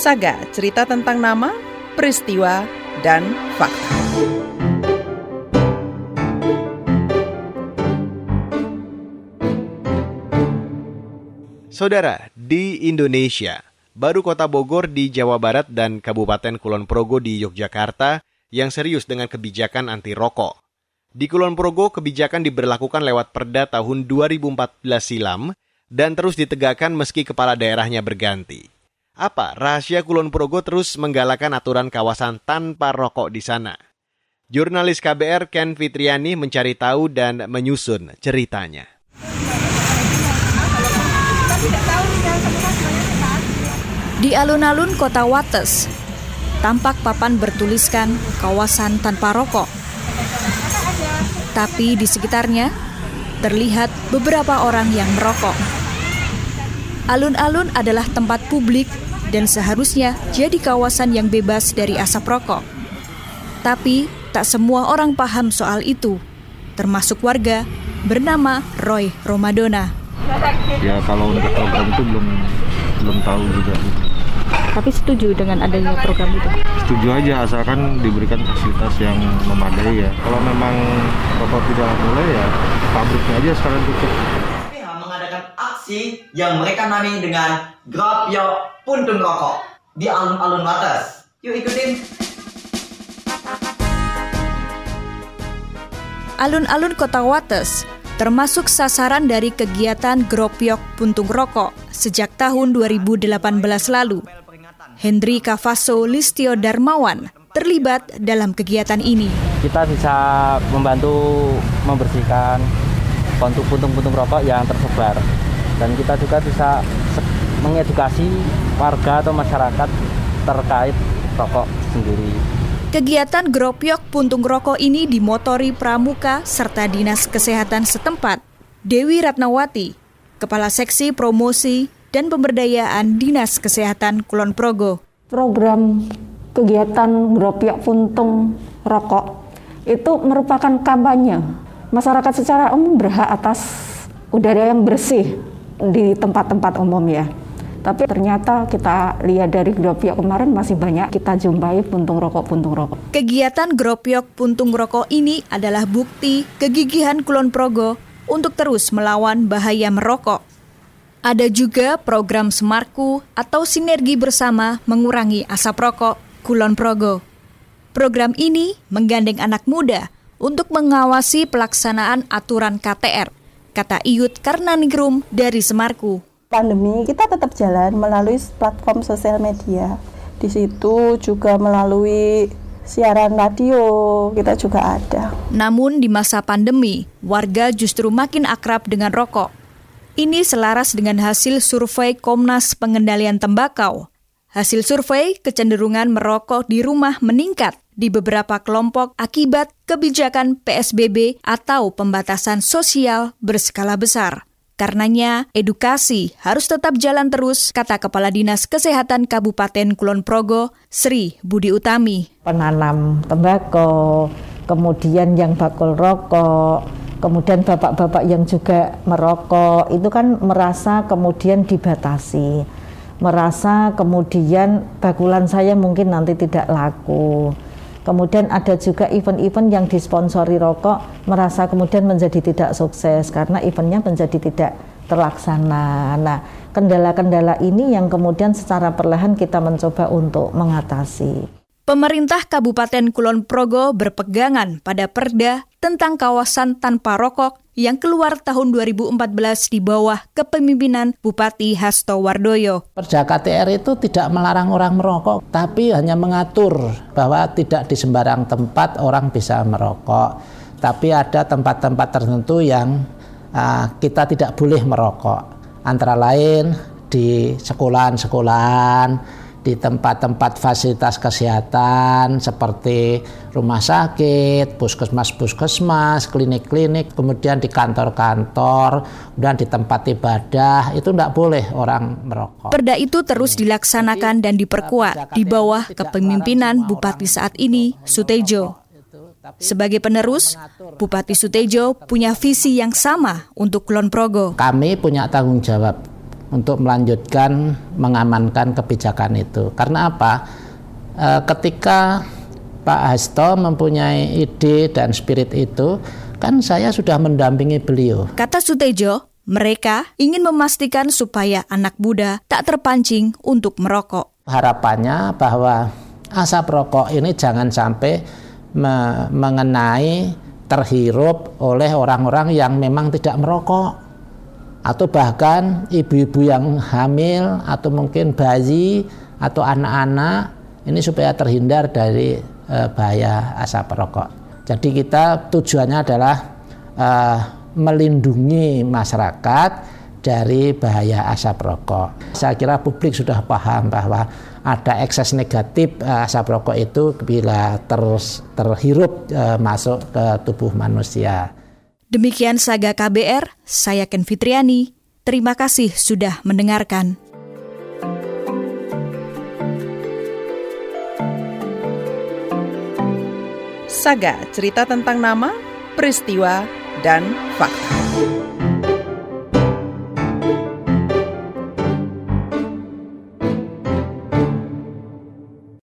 Saga, cerita tentang nama, peristiwa, dan fakta. Saudara, di Indonesia, baru kota Bogor di Jawa Barat dan Kabupaten Kulon Progo di Yogyakarta yang serius dengan kebijakan anti rokok. Di Kulon Progo, kebijakan diberlakukan lewat perda tahun 2014 silam dan terus ditegakkan meski kepala daerahnya berganti. Apa rahasia Kulon Progo terus menggalakkan aturan kawasan tanpa rokok di sana? Jurnalis KBR Ken Fitriani mencari tahu dan menyusun ceritanya. Di alun-alun kota Wates, tampak papan bertuliskan kawasan tanpa rokok. Tapi di sekitarnya terlihat beberapa orang yang merokok. Alun-alun adalah tempat publik dan seharusnya jadi kawasan yang bebas dari asap rokok. Tapi tak semua orang paham soal itu, termasuk warga bernama Roy Romadona. Ya kalau untuk program itu belum belum tahu juga. Tapi setuju dengan adanya program itu? Setuju aja asalkan diberikan fasilitas yang memadai ya. Kalau memang rokok tidak boleh ya pabriknya aja sekarang tutup. Aksi yang mereka namai dengan Grab Yo Puntung Rokok di alun-alun Wates. Yuk ikutin. Alun-alun kota Wates termasuk sasaran dari kegiatan Gropyok Puntung Rokok sejak tahun 2018 lalu. Hendri Kavaso Listio Darmawan terlibat dalam kegiatan ini. Kita bisa membantu membersihkan puntung-puntung rokok yang tersebar. Dan kita juga bisa mengedukasi warga atau masyarakat terkait rokok sendiri. Kegiatan Gropyok Puntung Rokok ini dimotori Pramuka serta Dinas Kesehatan setempat. Dewi Ratnawati, Kepala Seksi Promosi dan Pemberdayaan Dinas Kesehatan Kulon Progo. Program kegiatan Gropyok Puntung Rokok itu merupakan kampanye. Masyarakat secara umum berhak atas udara yang bersih di tempat-tempat umum ya. Tapi ternyata kita lihat dari Gropyok kemarin masih banyak kita jumpai puntung rokok-puntung rokok. Kegiatan Gropyok Puntung Rokok ini adalah bukti kegigihan Kulon Progo untuk terus melawan bahaya merokok. Ada juga program Semarku atau sinergi bersama mengurangi asap rokok Kulon Progo. Program ini menggandeng anak muda untuk mengawasi pelaksanaan aturan KTR, kata Iyut Karnaningrum dari Semarku pandemi kita tetap jalan melalui platform sosial media. Di situ juga melalui siaran radio kita juga ada. Namun di masa pandemi, warga justru makin akrab dengan rokok. Ini selaras dengan hasil survei Komnas Pengendalian Tembakau. Hasil survei kecenderungan merokok di rumah meningkat di beberapa kelompok akibat kebijakan PSBB atau pembatasan sosial berskala besar. Karenanya, edukasi harus tetap jalan terus, kata Kepala Dinas Kesehatan Kabupaten Kulon Progo, Sri Budi Utami. Penanam tembakau, kemudian yang bakul rokok, kemudian bapak-bapak yang juga merokok, itu kan merasa kemudian dibatasi. Merasa kemudian bakulan saya mungkin nanti tidak laku. Kemudian ada juga event-event yang disponsori rokok merasa kemudian menjadi tidak sukses karena eventnya menjadi tidak terlaksana. Nah, kendala-kendala ini yang kemudian secara perlahan kita mencoba untuk mengatasi. Pemerintah Kabupaten Kulon Progo berpegangan pada perda tentang kawasan tanpa rokok yang keluar tahun 2014 di bawah kepemimpinan Bupati Hasto Wardoyo. Perda KTR itu tidak melarang orang merokok, tapi hanya mengatur bahwa tidak di sembarang tempat orang bisa merokok. Tapi ada tempat-tempat tertentu yang uh, kita tidak boleh merokok. Antara lain di sekolahan-sekolahan, di tempat-tempat fasilitas kesehatan seperti rumah sakit, puskesmas-puskesmas, klinik-klinik, kemudian di kantor-kantor, dan di tempat ibadah, itu tidak boleh orang merokok. Perda itu terus dilaksanakan dan diperkuat di bawah kepemimpinan Bupati saat ini, Sutejo. Sebagai penerus, Bupati Sutejo punya visi yang sama untuk Kulon Progo. Kami punya tanggung jawab untuk melanjutkan mengamankan kebijakan itu. Karena apa? E, ketika Pak Hasto mempunyai ide dan spirit itu, kan saya sudah mendampingi beliau. Kata Sutejo, mereka ingin memastikan supaya anak muda tak terpancing untuk merokok. Harapannya bahwa asap rokok ini jangan sampai me mengenai terhirup oleh orang-orang yang memang tidak merokok atau bahkan ibu-ibu yang hamil atau mungkin bayi atau anak-anak ini supaya terhindar dari e, bahaya asap rokok. Jadi kita tujuannya adalah e, melindungi masyarakat dari bahaya asap rokok. Saya kira publik sudah paham bahwa ada ekses negatif uh, asap rokok itu bila terus terhirup uh, masuk ke tubuh manusia. Demikian Saga KBR, saya Ken Fitriani. Terima kasih sudah mendengarkan. Saga, cerita tentang nama, peristiwa, dan fakta.